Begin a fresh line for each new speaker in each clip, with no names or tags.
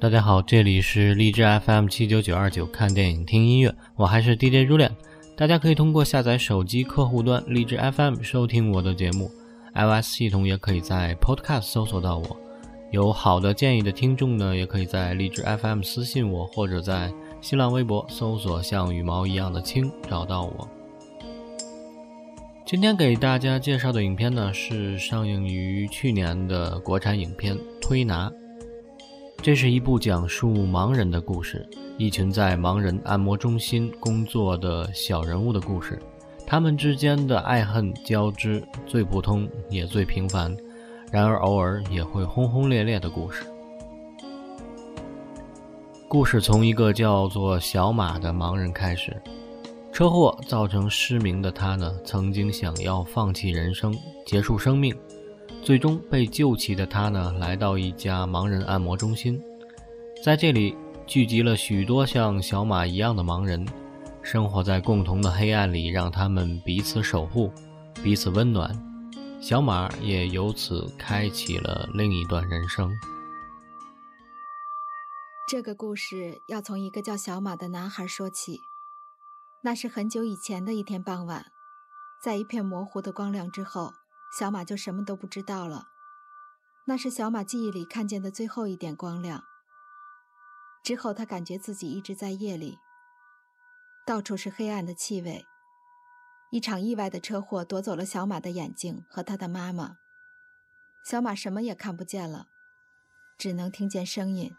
大家好，这里是荔枝 FM 七九九二九，看电影听音乐，我还是 DJ 朱恋。大家可以通过下载手机客户端荔枝 FM 收听我的节目，iOS 系统也可以在 Podcast 搜索到我。有好的建议的听众呢，也可以在荔枝 FM 私信我，或者在新浪微博搜索“像羽毛一样的青”找到我。今天给大家介绍的影片呢，是上映于去年的国产影片《推拿》。这是一部讲述盲人的故事，一群在盲人按摩中心工作的小人物的故事，他们之间的爱恨交织，最普通也最平凡，然而偶尔也会轰轰烈烈的故事。故事从一个叫做小马的盲人开始，车祸造成失明的他呢，曾经想要放弃人生，结束生命。最终被救起的他呢，来到一家盲人按摩中心，在这里聚集了许多像小马一样的盲人，生活在共同的黑暗里，让他们彼此守护，彼此温暖。小马也由此开启了另一段人生。
这个故事要从一个叫小马的男孩说起。那是很久以前的一天傍晚，在一片模糊的光亮之后。小马就什么都不知道了。那是小马记忆里看见的最后一点光亮。之后，他感觉自己一直在夜里，到处是黑暗的气味。一场意外的车祸夺走了小马的眼睛和他的妈妈。小马什么也看不见了，只能听见声音。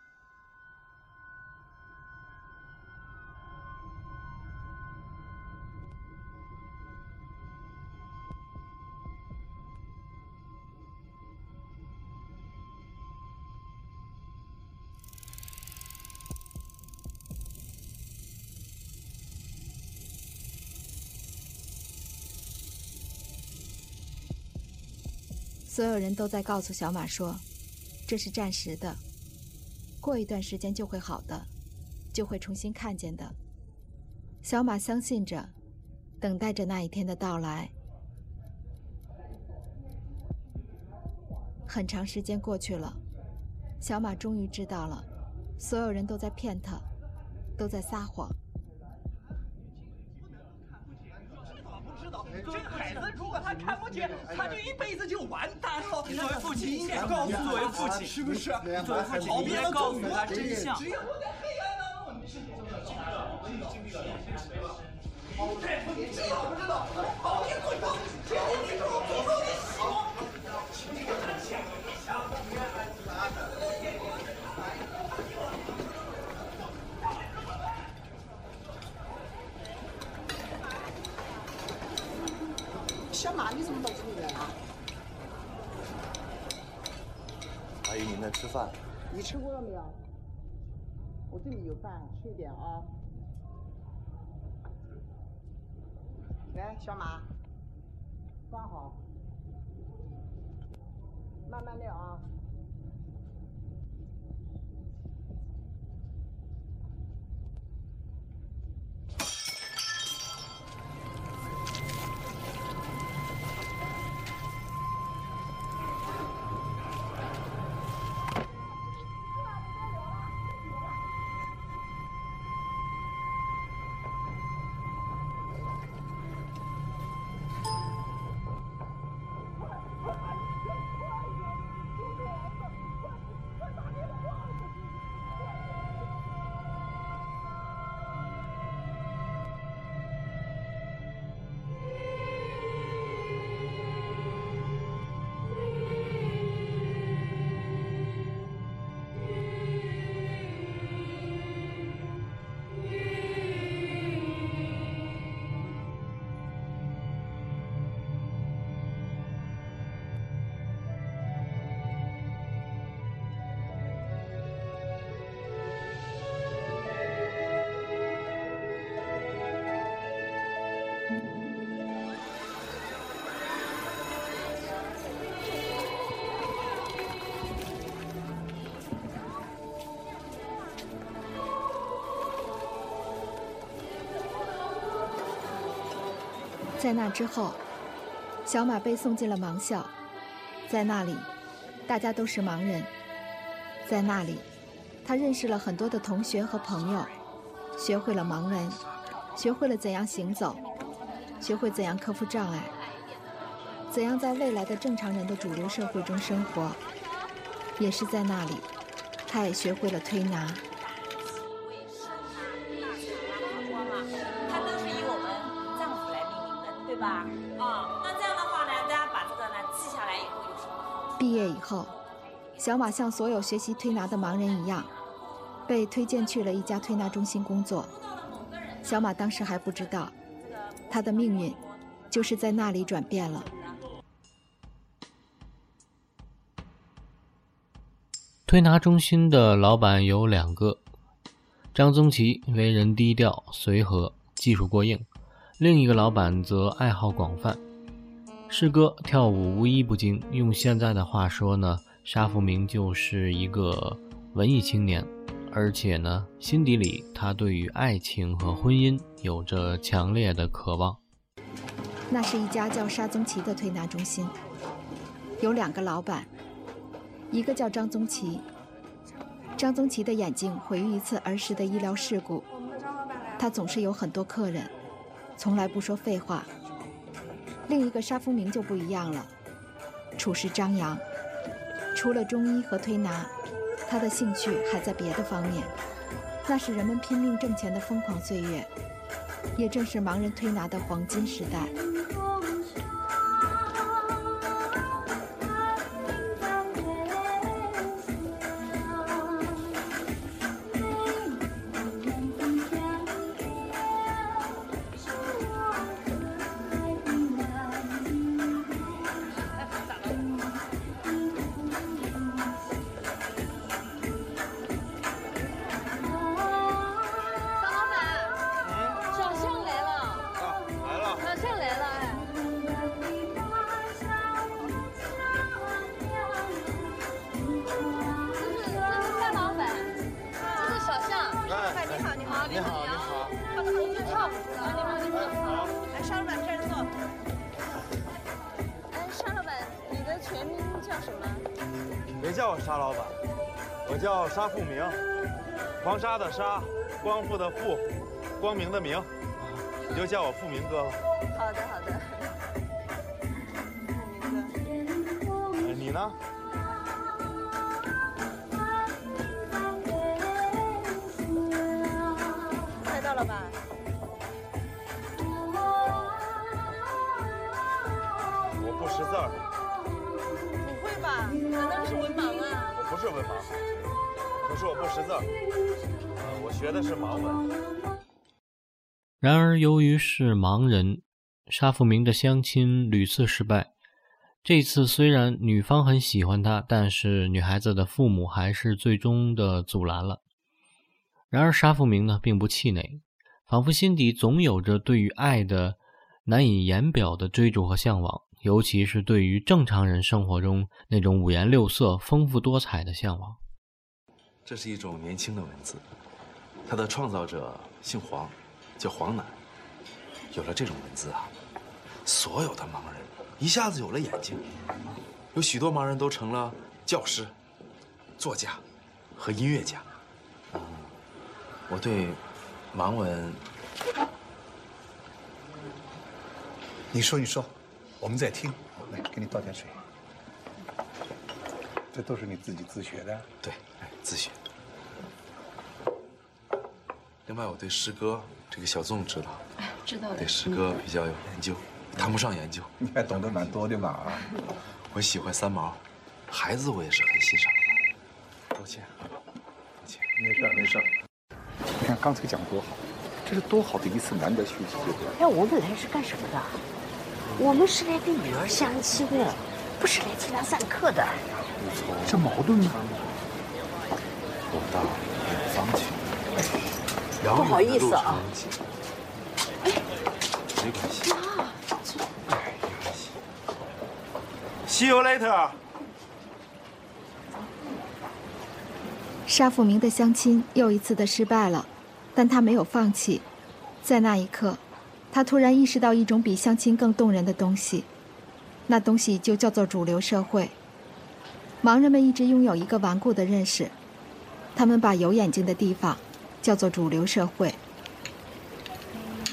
所有人都在告诉小马说：“这是暂时的，过一段时间就会好的，就会重新看见的。”小马相信着，等待着那一天的到来。很长时间过去了，小马终于知道了，所有人都在骗他，都在撒谎。
果他就一辈子就完蛋了。作为父亲，应该告诉作为父亲，是不是？作为父亲，应该告诉他真相。只有我在黑暗当中，你是不知道，我已经经历了两千岁了。
吃饭？
你吃过了没有？我这里有饭，吃一点啊。来，小马，放好，慢慢练啊。
在那之后，小马被送进了盲校，在那里，大家都是盲人，在那里，他认识了很多的同学和朋友，学会了盲文，学会了怎样行走，学会怎样克服障碍，怎样在未来的正常人的主流社会中生活。也是在那里，他也学会了推拿。
吧？哦，那这样的话呢，大家把这个呢记下来以后有什么好？
毕业以后，小马像所有学习推拿的盲人一样，被推荐去了一家推拿中心工作。小马当时还不知道，他的命运就是在那里转变了。
推拿中心的老板有两个，张宗奇为人低调随和，技术过硬；另一个老板则爱好广泛，诗歌跳舞无一不精。用现在的话说呢，沙福明就是一个文艺青年，而且呢，心底里他对于爱情和婚姻有着强烈的渴望。
那是一家叫沙宗奇的推拿中心，有两个老板。一个叫张宗奇，张宗奇的眼睛毁于一次儿时的医疗事故，他总是有很多客人，从来不说废话。另一个沙福明就不一样了，处事张扬，除了中医和推拿，他的兴趣还在别的方面。那是人们拼命挣钱的疯狂岁月，也正是盲人推拿的黄金时代。
沙富明，黄沙的沙，光复的复，光明的明，你就叫我复明哥吧。
然而，由于是盲人，沙富明的相亲屡次失败。这次虽然女方很喜欢他，但是女孩子的父母还是最终的阻拦了。然而，沙富明呢，并不气馁，仿佛心底总有着对于爱的难以言表的追逐和向往。尤其是对于正常人生活中那种五颜六色、丰富多彩的向往。
这是一种年轻的文字，它的创造者姓黄，叫黄楠。有了这种文字啊，所有的盲人一下子有了眼睛，有许多盲人都成了教师、作家和音乐家。嗯，我对盲文，
你说，你说。我们在听，来给你倒点水。这都是你自己自学的？
对，自学。另外，我对诗歌，这个小纵知道，
知道的。
对诗歌比较有研究，谈不上研究。
你还懂得蛮多的嘛？啊，
我喜欢三毛，孩子我也是很欣赏的。抱歉，抱歉，
没事没事。你看刚才讲多好，这是多好的一次难得学习机会。
哎，我们来是干什么的？我们是来跟女儿相亲的，不是来听她上课的。
这矛盾吗？
我到远方去，
不好意思啊。
哎，没关系。See you later。
沙富明的相亲又一次的失败了，但他没有放弃，在那一刻。他突然意识到一种比相亲更动人的东西，那东西就叫做主流社会。盲人们一直拥有一个顽固的认识：他们把有眼睛的地方叫做主流社会。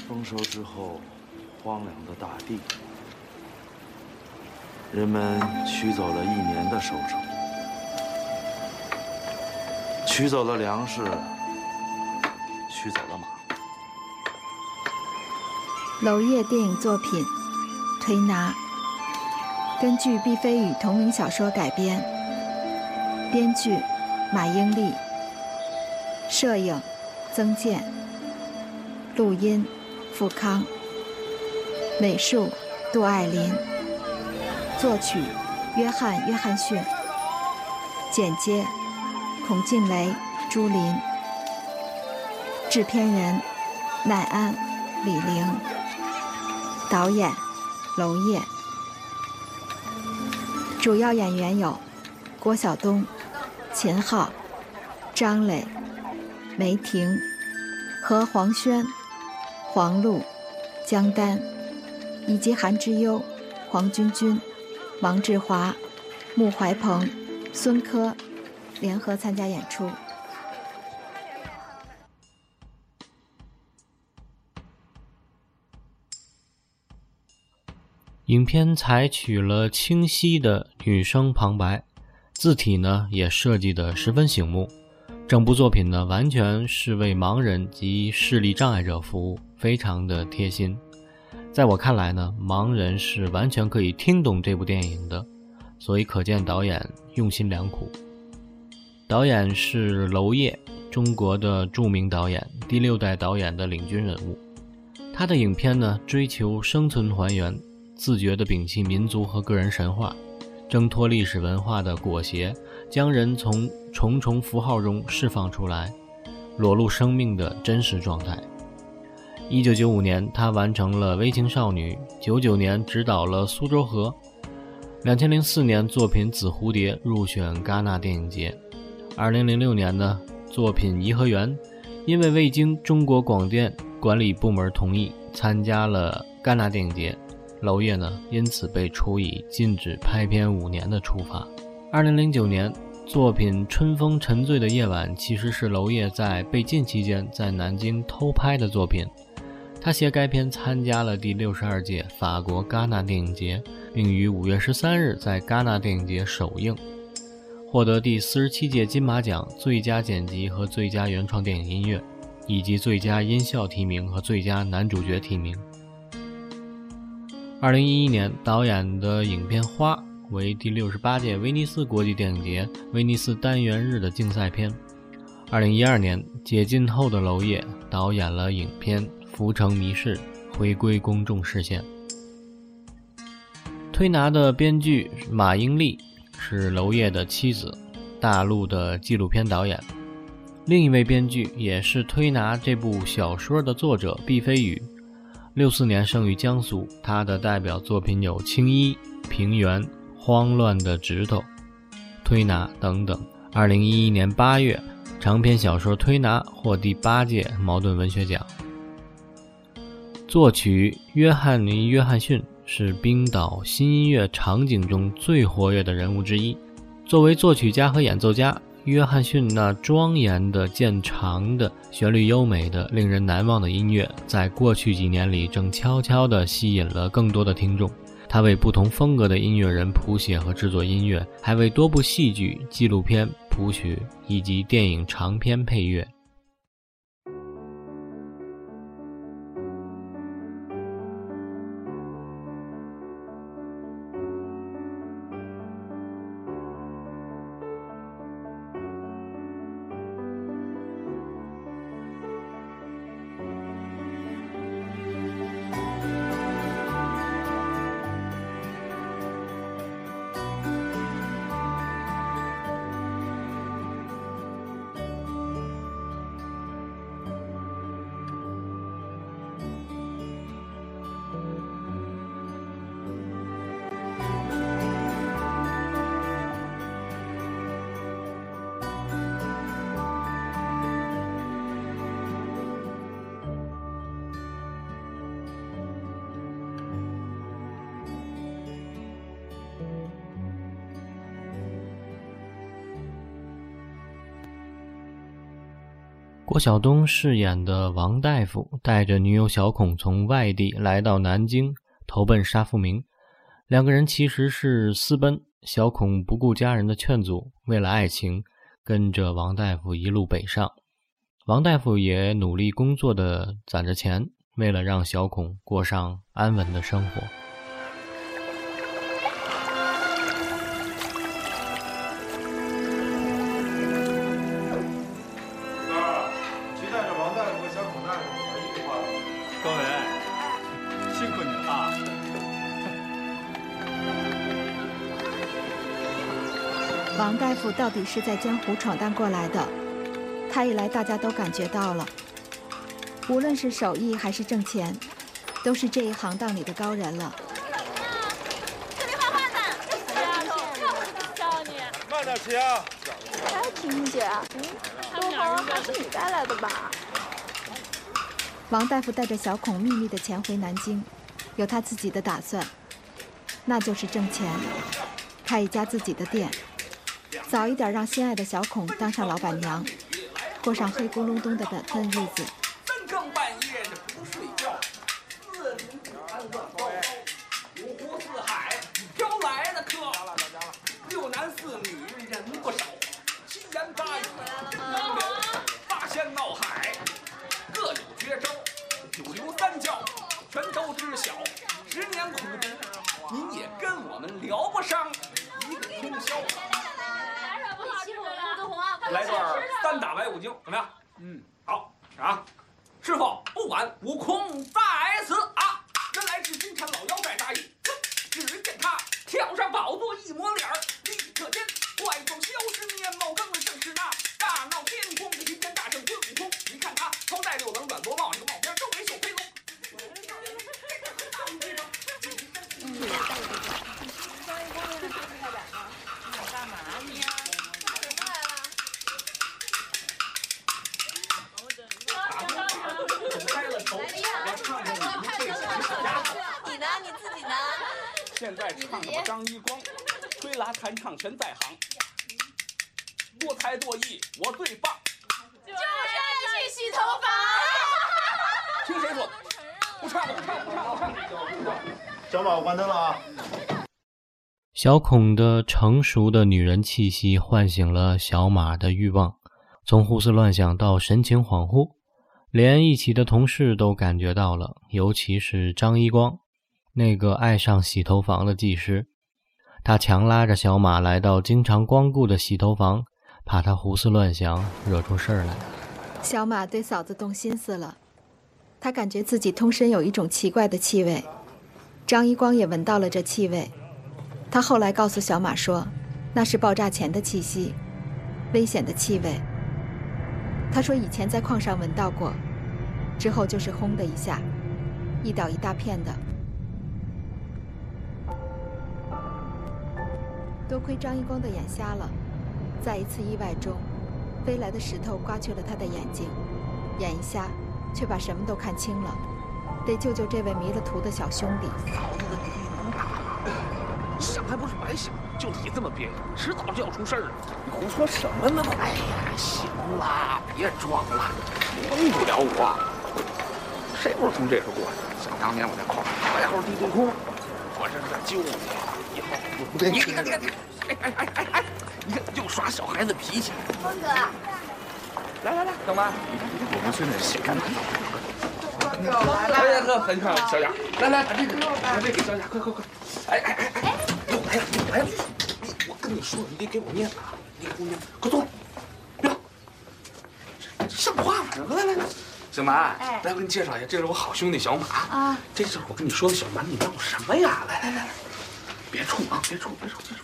丰收之后，荒凉的大地，人们取走了一年的收成，取走了粮食，取走了马。
娄烨电影作品《推拿》根据毕飞宇同名小说改编，编剧马英丽，摄影曾健，录音。富康，美术。杜爱林，作曲。约翰·约翰逊，剪接。孔静雷、朱琳，制片人。奈安、李玲。导演。娄烨，主要演员有。郭晓东、秦昊、张磊、梅婷、和黄轩、黄璐、姜丹，以及韩之优、黄君君、王志华、穆怀鹏、孙科联合参加演出。
影片采取了清晰的女声旁白，字体呢也设计得十分醒目。整部作品呢完全是为盲人及视力障碍者服务，非常的贴心。在我看来呢，盲人是完全可以听懂这部电影的，所以可见导演用心良苦。导演是娄烨，中国的著名导演，第六代导演的领军人物。他的影片呢追求生存还原。自觉地摒弃民族和个人神话，挣脱历史文化的裹挟，将人从重重符号中释放出来，裸露生命的真实状态。一九九五年，他完成了《微情少女》；九九年，执导了《苏州河》；两千零四年，作品《紫蝴蝶》入选戛纳电影节；二零零六年呢，作品《颐和园》因为未经中国广电管理部门同意，参加了戛纳电影节。娄烨呢，因此被处以禁止拍片五年的处罚。二零零九年，作品《春风沉醉的夜晚》其实是娄烨在被禁期间在南京偷拍的作品。他携该片参加了第六十二届法国戛纳电影节，并于五月十三日在戛纳电影节首映，获得第四十七届金马奖最佳剪辑和最佳原创电影音乐，以及最佳音效提名和最佳男主角提名。二零一一年，导演的影片《花》为第六十八届威尼斯国际电影节威尼斯单元日的竞赛片。二零一二年，解禁后的娄烨导演了影片《浮城谜事》，回归公众视线。推拿的编剧马英丽是娄烨的妻子，大陆的纪录片导演。另一位编剧也是《推拿》这部小说的作者毕飞宇。六四年生于江苏，他的代表作品有《青衣》《平原》《慌乱的指头》《推拿》等等。二零一一年八月，长篇小说《推拿》获第八届茅盾文学奖。作曲约翰尼·约翰逊是冰岛新音乐场景中最活跃的人物之一。作为作曲家和演奏家。约翰逊那庄严的、渐长的、旋律优美的、令人难忘的音乐，在过去几年里正悄悄地吸引了更多的听众。他为不同风格的音乐人谱写和制作音乐，还为多部戏剧、纪录片谱曲以及电影长篇配乐。晓东饰演的王大夫带着女友小孔从外地来到南京，投奔沙富明。两个人其实是私奔，小孔不顾家人的劝阻，为了爱情，跟着王大夫一路北上。王大夫也努力工作的攒着钱，为了让小孔过上安稳的生活。
大夫到底是在江湖闯荡过来的，他一来，大家都感觉到了。无论是手艺还是挣钱，都是这一行当里的高人了。
这里画画呢，丫头，教你。
慢点骑啊！
哎，婷姐，东红还是你带来的吧？
王大夫带着小孔秘密的潜回南京，有他自己的打算，那就是挣钱，开一家自己的店。早一点让心爱的小孔当上老板娘，过上黑咕隆咚的本分日子。
关灯了啊。
小孔的成熟的女人气息唤醒了小马的欲望，从胡思乱想到神情恍惚，连一起的同事都感觉到了，尤其是张一光。那个爱上洗头房的技师，他强拉着小马来到经常光顾的洗头房，怕他胡思乱想惹出事儿来。
小马对嫂子动心思了，他感觉自己通身有一种奇怪的气味，张一光也闻到了这气味。他后来告诉小马说，那是爆炸前的气息，危险的气味。他说以前在矿上闻到过，之后就是轰的一下，一倒一大片的。多亏张一光的眼瞎了，在一次意外中，飞来的石头刮去了他的眼睛，眼一瞎，却把什么都看清了，得救救这位迷了途的小兄弟。
嫂子的脾气能大想还不是白想，就你这么别扭，迟早就要出事儿了。你胡说什么呢？哎呀，行了，别装了，蒙不了我。谁不是从这时候过来？想当年我在矿上外号地对空，我这是在救你。以后你看，你看，你看，哎哎哎哎哎，你看又耍小孩子脾气。
峰哥，
来来来，小妈，你看你看我们孙子谁干的？
来了，
哎哥，很漂亮，小雅，来来把这个把这给小雅，快快快！哎哎哎哎，又来了又来了！我跟你说，你得给我面子啊！你给我面子，快坐，别动，像话吗？来来来，小马，来我给你介绍一下，这是我好兄弟小马啊，这是我跟你说的小马，你闹什么呀？来来来来。别冲啊！别冲！别冲！别触！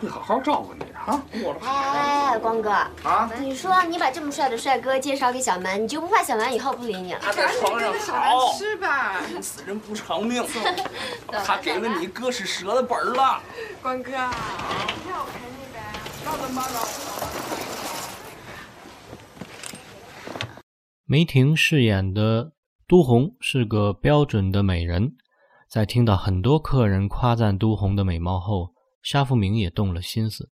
会好好照顾你的啊！
哎，光哥
啊！
你说你把这么帅的帅哥介绍给小蛮，你就不怕小蛮以后不理你了？
他在床上好
吃吧？
死人不偿命。他给了你哥是折了本了。
光哥，你看我陪你呗。那怎么办呢？
梅婷饰演的都红是个标准的美人。在听到很多客人夸赞都红的美貌后，沙富明也动了心思。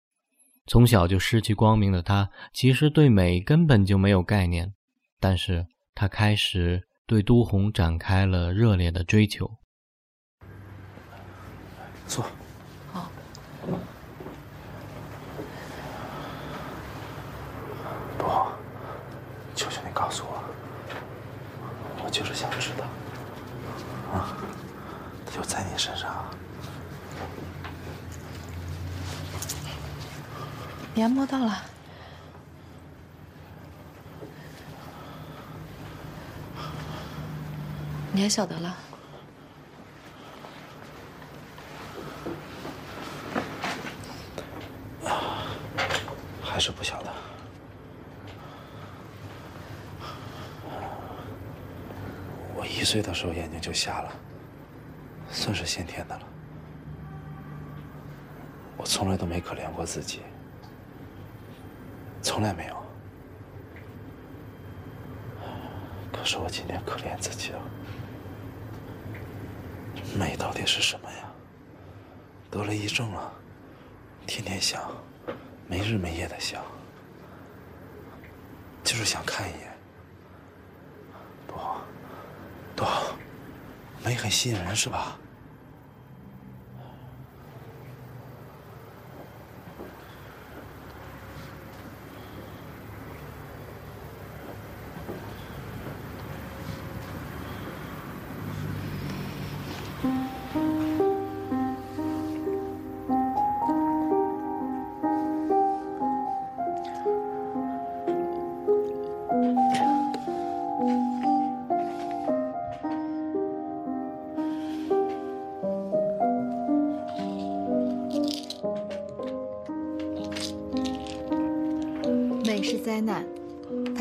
从小就失去光明的他，其实对美根本就没有概念。但是他开始对都红展开了热烈的追求。
坐。
好。
都红，求求你告诉我，我就是想知道，啊，就在你身上。
你还摸到了，你还晓得了？
还是不晓得。我一岁的时候眼睛就瞎了，算是先天的了。我从来都没可怜过自己。从来没有。可是我今天可怜自己了。美到底是什么呀？得了抑郁症了，天天想，没日没夜的想，就是想看一眼。多好，多好，美很吸引人是吧？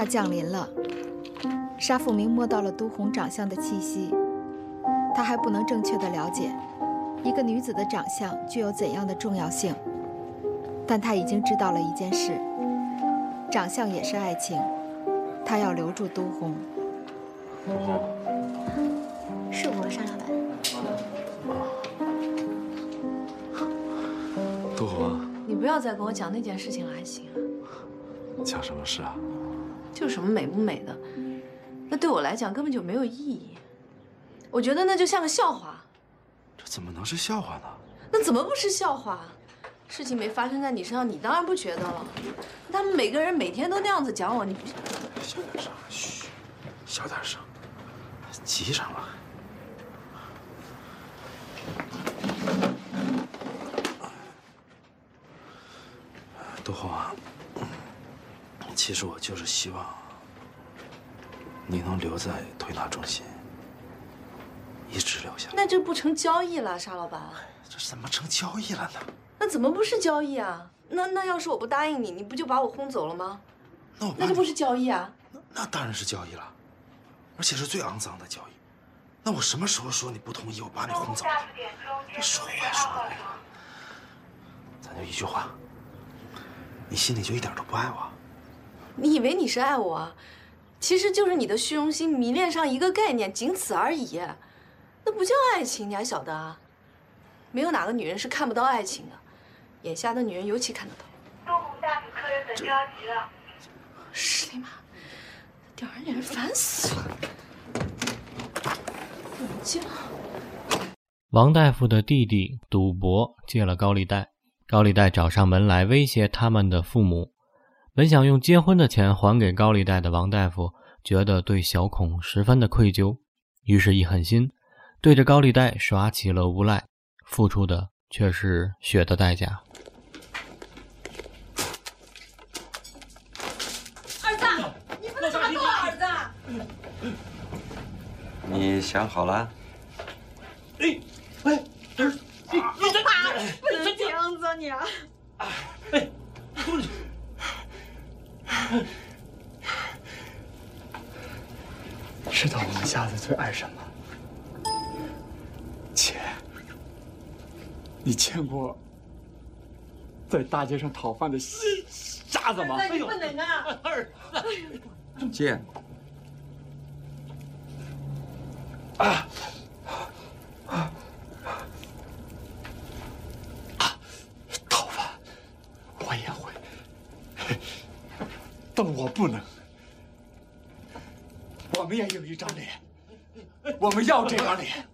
它降临了。沙富明摸到了都红长相的气息，他还不能正确的了解一个女子的长相具有怎样的重要性，但他已经知道了一件事：长相也是爱情。他要留住都红。
是我，沙老板。
都红，
你不要再跟我讲那件事情了，还行。
讲什么事啊？
就什么美不美的，那对我来讲根本就没有意义。我觉得那就像个笑话。
这怎么能是笑话呢？
那怎么不是笑话？事情没发生在你身上，你当然不觉得了。他们每个人每天都那样子讲我，你
小点声，嘘，小点声，急什么。杜红啊。其实我就是希望你能留在推拿中心，一直留下。
那这不成交易了，沙老板？
这怎么成交易了呢？
那怎么不是交易啊？那那要是我不答应你，你不就把我轰走了吗？
那我
那就不是交易啊？
那那当然是交易了，而且是最肮脏的交易。那我什么时候说你不同意，我把你轰走了？这说话说的，咱就一句话，你心里就一点都不爱我？
你以为你是爱我，其实就是你的虚荣心迷恋上一个概念，仅此而已。那不叫爱情，你还晓得啊？没有哪个女人是看不到爱情的，眼下的女人尤其看得到。
东红大饼客人等着急了。
是的嘛，吊人烦死了。冷静。
王大夫的弟弟赌博借了高利贷，高利贷找上门来威胁他们的父母。本想用结婚的钱还给高利贷的王大夫，觉得对小孔十分的愧疚，于是，一狠心，对着高利贷耍起了无赖，付出的却是血的代价。
儿子，你不能这么做，儿子。
你想好了？
哎，哎，儿子，你
你这不能这样子，你。
哎，东西。
知道我们家子最爱什么？姐。你见过在大街上讨饭的瞎子吗？
你不能啊，
儿
子。见过。
啊啊啊！讨饭，我也会。但我不能，我们也有一张脸，我们要这张脸，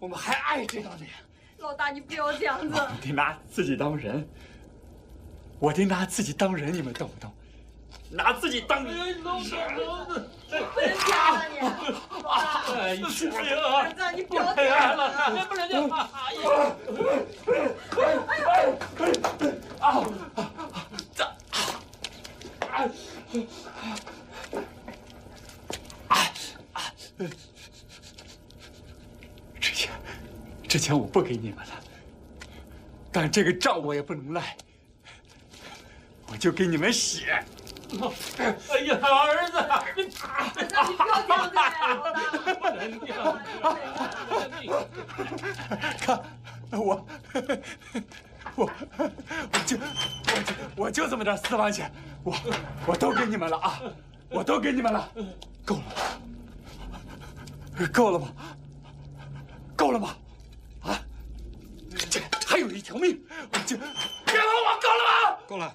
我们还爱这张脸。
老大，你不要这样子。
我得拿自己当人，我得拿自己当人，你们懂不懂？拿自己当人。
不能这样啊你！
哎呀，
是儿子，你不要这
样
样
了，不能这样。
啊！之前，之前我不给你们了，但这个账我也不能赖，我就给你们写。
哎呀，儿子，你
你不要这样子呀，
不能这样。
看，我，我，我就，我就，我就这么点私房钱，我，我都给你们了啊，我都给你们了，够了，够了吗？够了吗？啊，这还有一条命，我就别问我够了吗？
够了。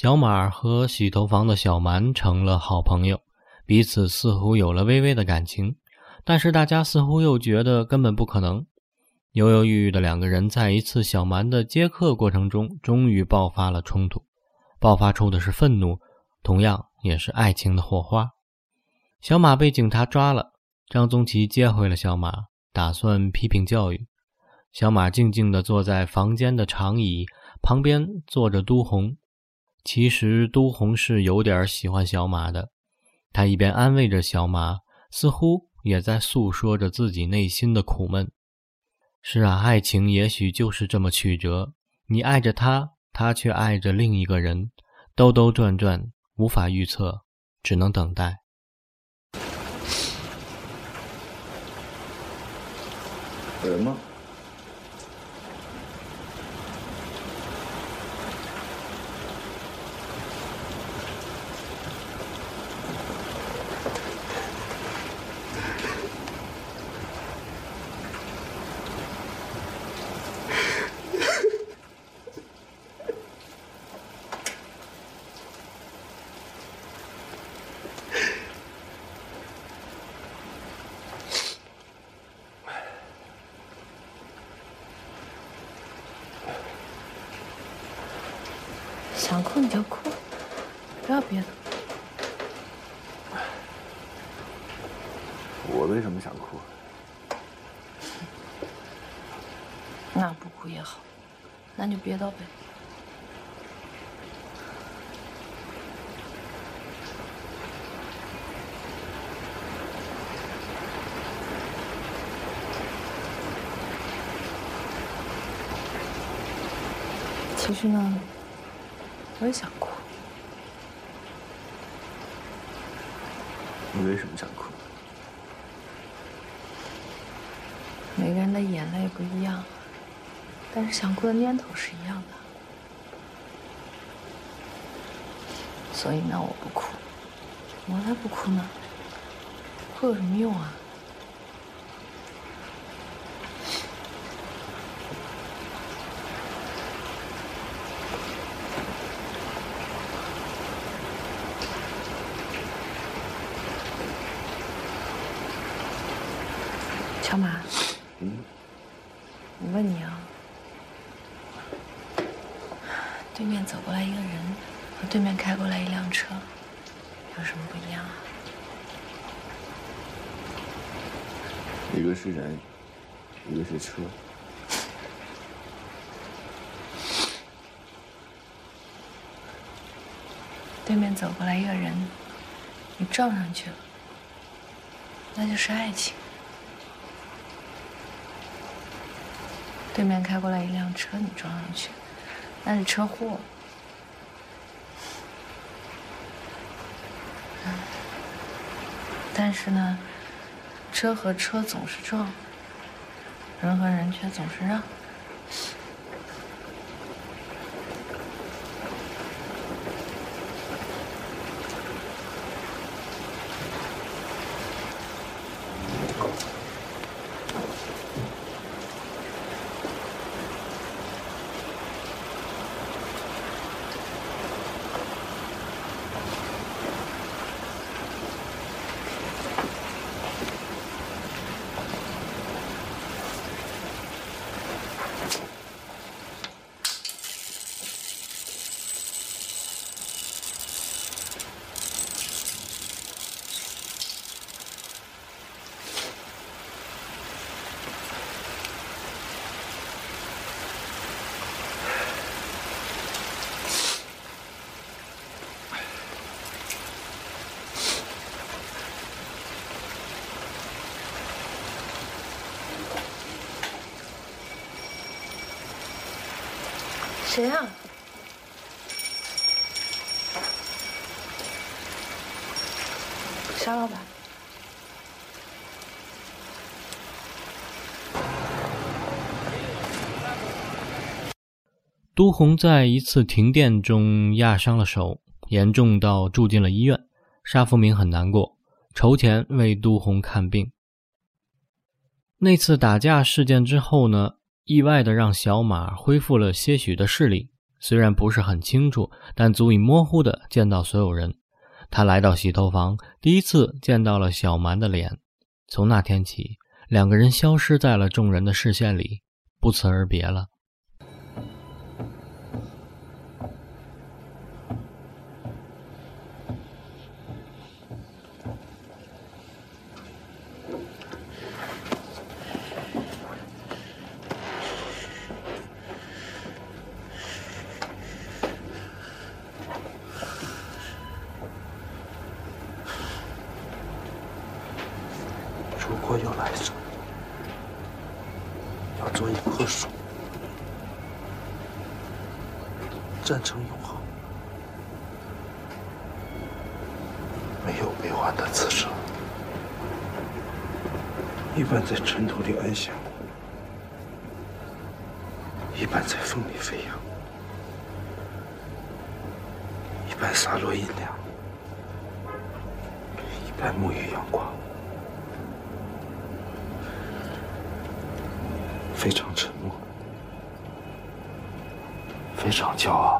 小
马和洗头房的小蛮成了好朋友，彼此似乎有了微微的感情，但是大家似乎又觉得根本不可能。犹犹豫豫的两个人，在一次小蛮的接客过程中，终于爆发了冲突，爆发出的是愤怒，同样也是爱情的火花。小马被警察抓了，张宗奇接回了小马，打算批评教育。小马静静地坐在房间的长椅旁边，坐着都红。其实都红是有点喜欢小马的，他一边安慰着小马，似乎也在诉说着自己内心的苦闷。是啊，爱情也许就是这么曲折，你爱着他，他却爱着另一个人，兜兜转转，无法预测，只能等待。
有人吗？
想哭你就哭，不要憋着。
我为什么想哭？
那不哭也好，那就憋到呗。其实呢，我也想
为什么想哭？
每个人的眼泪不一样，但是想哭的念头是一样的。所以呢，我不哭。我才不哭呢，哭有什么用啊？小马，
嗯，
我问你啊，对面走过来一个人，和对面开过来一辆车，有什么不一样啊？
一个是人，一个是车。
对面走过来一个人，你撞上去了，那就是爱情。对面开过来一辆车，你撞上去，那是车祸。但是呢，车和车总是撞，人和人却总是让。谁啊？沙老板。
都红在一次停电中压伤了手，严重到住进了医院。沙福明很难过，筹钱为都红看病。那次打架事件之后呢？意外的让小马恢复了些许的视力，虽然不是很清楚，但足以模糊的见到所有人。他来到洗头房，第一次见到了小蛮的脸。从那天起，两个人消失在了众人的视线里，不辞而别了。
战成永恒，没有悲欢的此生，一半在尘土里安详，一半在风里飞扬，一半洒落阴凉，一半沐浴阳光，非常沉默。非常骄傲，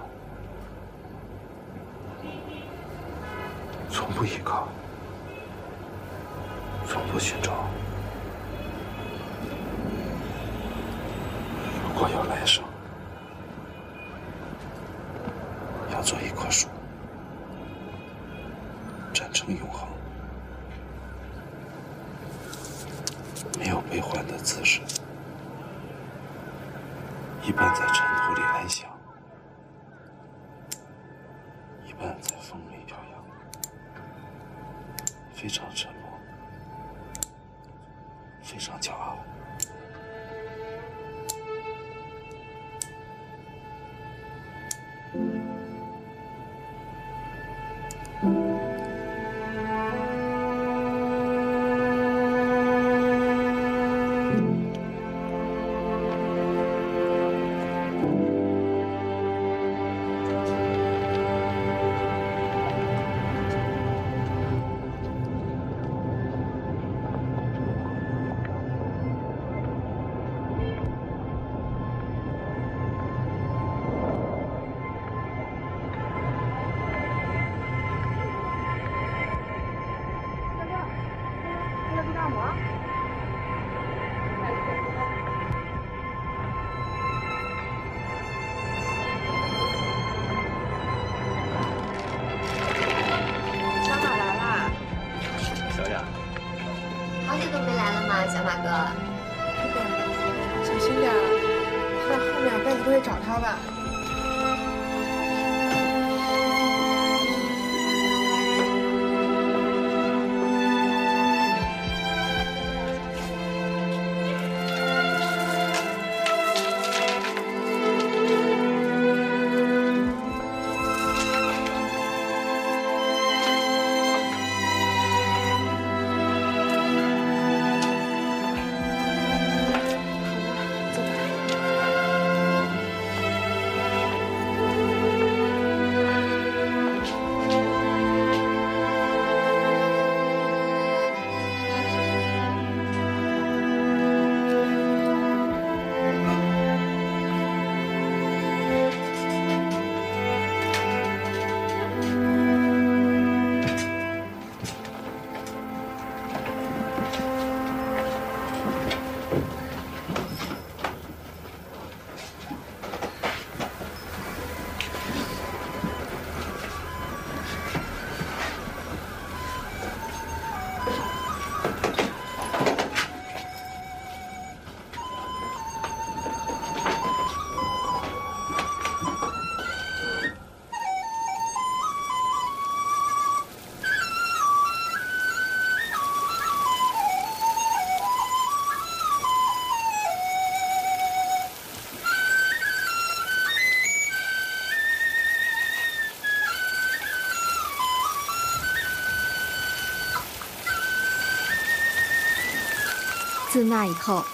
自那以后，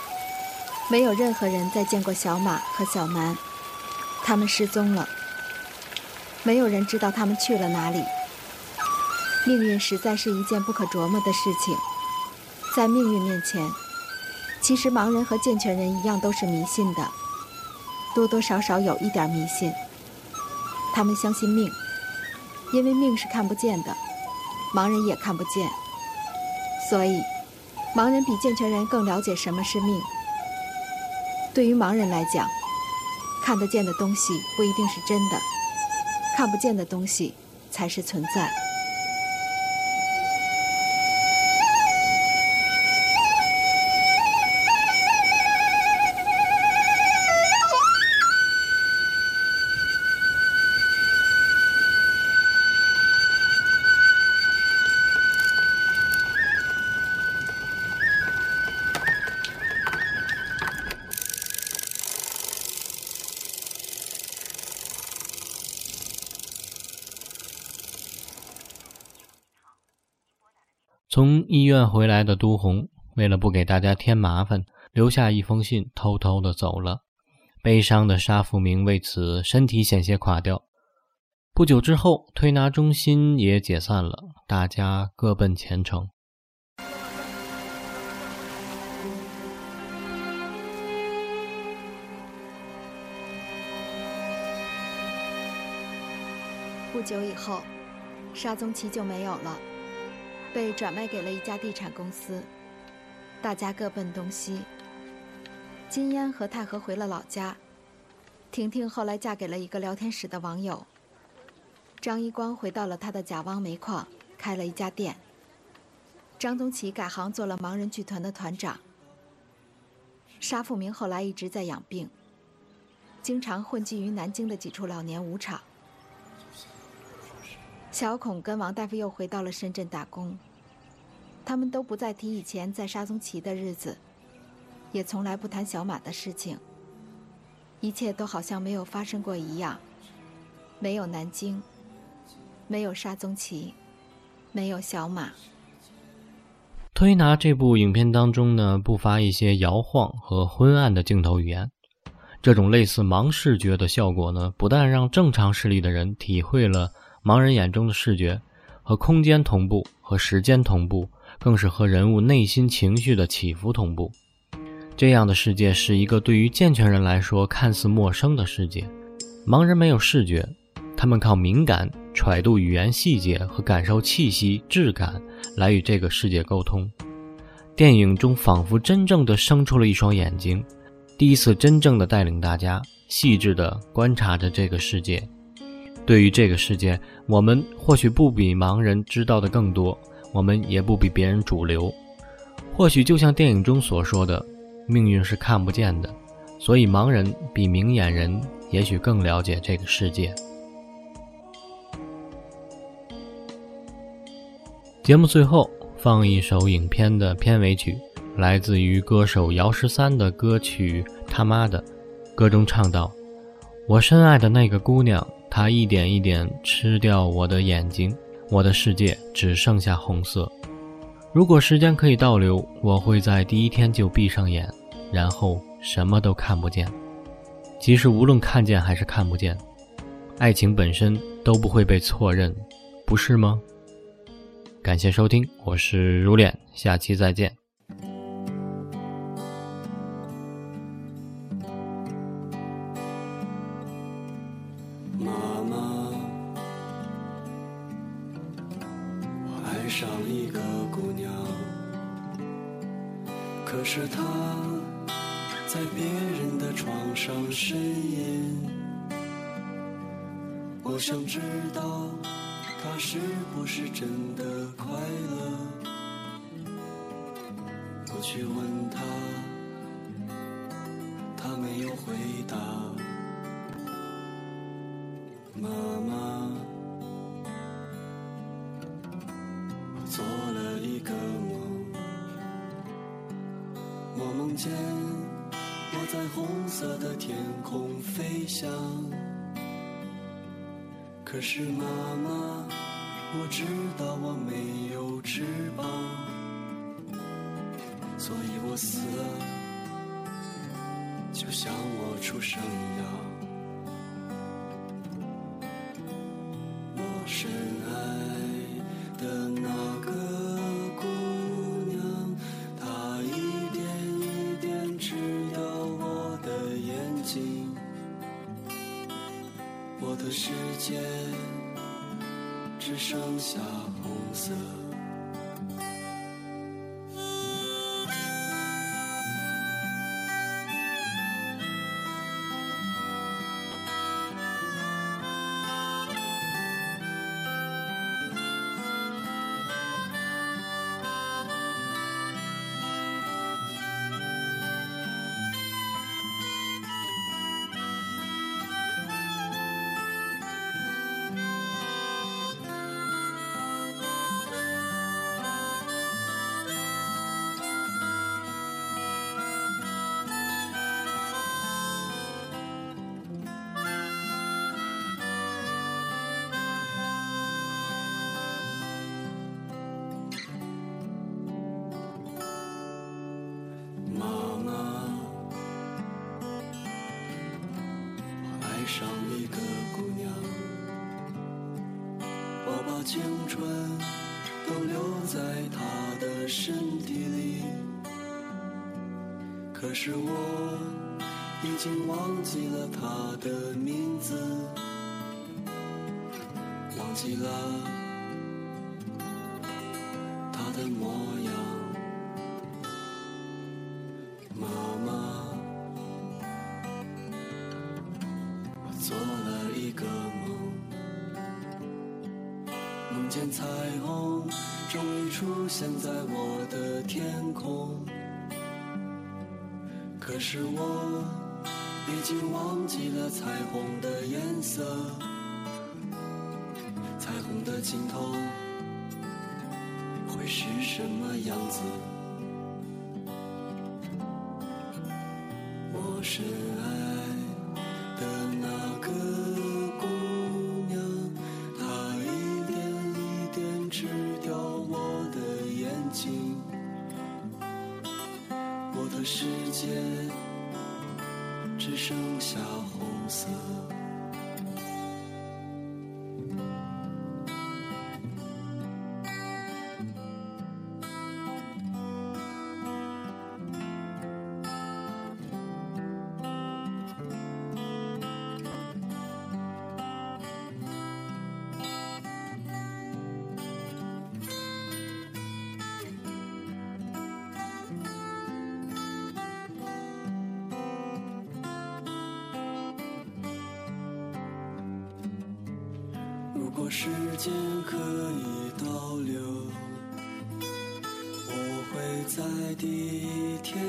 没有任何人再见过小马和小蛮，他们失踪了。没有人知道他们去了哪里。命运实在是一件不可琢磨的事情，在命运面前，其实盲人和健全人一样都是迷信的，多多少少有一点迷信。他们相信命，因为命是看不见的，盲人也看不见，所以盲人比健全人更了解什么是命。对于盲人来讲，看得见的东西不一定是真的，看不见的东西才是存在。
回来的都红，为了不给大家添麻烦，留下一封信，偷偷的走了。悲伤的沙富明为此身体险些垮掉。不久之后，推拿中心也解散了，大家各奔前程。
不久以后，沙宗奇就没有了。被转卖给了一家地产公司，大家各奔东西。金烟和太和回了老家，婷婷后来嫁给了一个聊天室的网友。张一光回到了他的贾汪煤矿，开了一家店。张宗奇改行做了盲人剧团的团长。沙富明后来一直在养病，经常混迹于南京的几处老年舞场。小孔跟王大夫又回到了深圳打工，他们都不再提以前在沙宗奇的日子，也从来不谈小马的事情。一切都好像没有发生过一样，没有南京，没有沙宗奇，没有小马。
推拿这部影片当中呢，不乏一些摇晃和昏暗的镜头语言，这种类似盲视觉的效果呢，不但让正常视力的人体会了。盲人眼中的视觉和空间同步，和时间同步，更是和人物内心情绪的起伏同步。这样的世界是一个对于健全人来说看似陌生的世界。盲人没有视觉，他们靠敏感揣度语言细节和感受气息质感来与这个世界沟通。电影中仿佛真正的生出了一双眼睛，第一次真正的带领大家细致地观察着这个世界。对于这个世界，我们或许不比盲人知道的更多，我们也不比别人主流。或许就像电影中所说的，命运是看不见的，所以盲人比明眼人也许更了解这个世界。节目最后放一首影片的片尾曲，来自于歌手姚十三的歌曲《他妈的》，歌中唱道：“我深爱的那个姑娘。”他一点一点吃掉我的眼睛，我的世界只剩下红色。如果时间可以倒流，我会在第一天就闭上眼，然后什么都看不见。即使无论看见还是看不见，爱情本身都不会被错认，不是吗？感谢收听，我是如恋，下期再见。
妈妈，我知道我没有翅膀，所以我死了，就像我出生一样。爱上一个姑娘，我把青春都留在她的身体里，可是我已经忘记了她的名字，忘记了可是我已经忘记了彩虹的颜色，彩虹的尽头会是什么样子？我深爱的那个姑娘，她一点一点吃掉我的眼睛，我的世间只剩下红色。如果时间可以倒流，我会在第一天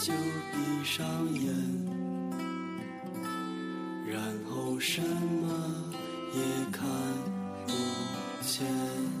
就闭上眼，然后什么也看不见。